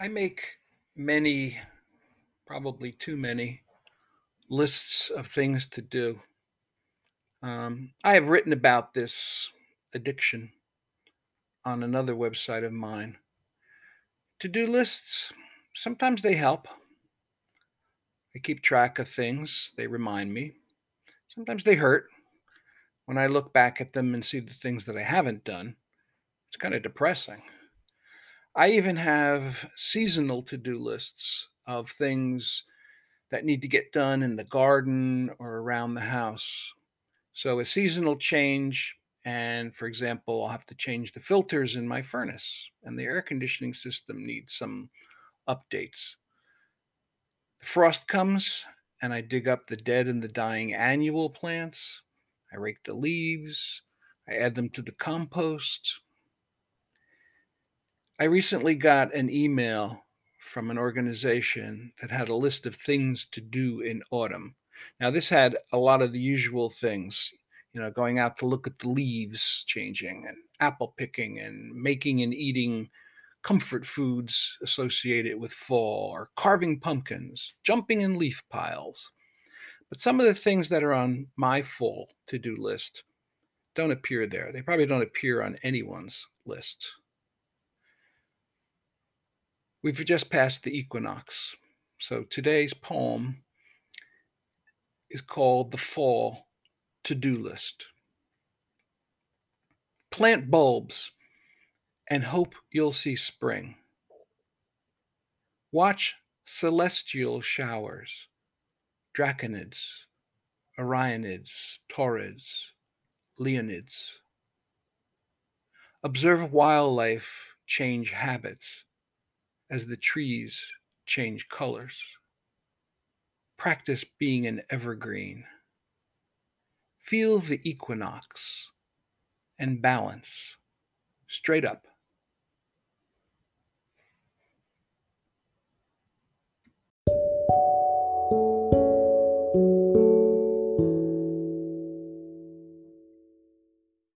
I make many, probably too many, lists of things to do. Um, I have written about this addiction on another website of mine. To do lists, sometimes they help. I keep track of things, they remind me. Sometimes they hurt. When I look back at them and see the things that I haven't done, it's kind of depressing. I even have seasonal to do lists of things that need to get done in the garden or around the house. So, a seasonal change, and for example, I'll have to change the filters in my furnace, and the air conditioning system needs some updates. The frost comes, and I dig up the dead and the dying annual plants. I rake the leaves, I add them to the compost, I recently got an email from an organization that had a list of things to do in autumn. Now, this had a lot of the usual things, you know, going out to look at the leaves changing and apple picking and making and eating comfort foods associated with fall or carving pumpkins, jumping in leaf piles. But some of the things that are on my fall to do list don't appear there. They probably don't appear on anyone's list. We've just passed the equinox. So today's poem is called The Fall To Do List. Plant bulbs and hope you'll see spring. Watch celestial showers, draconids, Orionids, Taurids, Leonids. Observe wildlife change habits as the trees change colors. Practice being an evergreen. Feel the equinox and balance straight up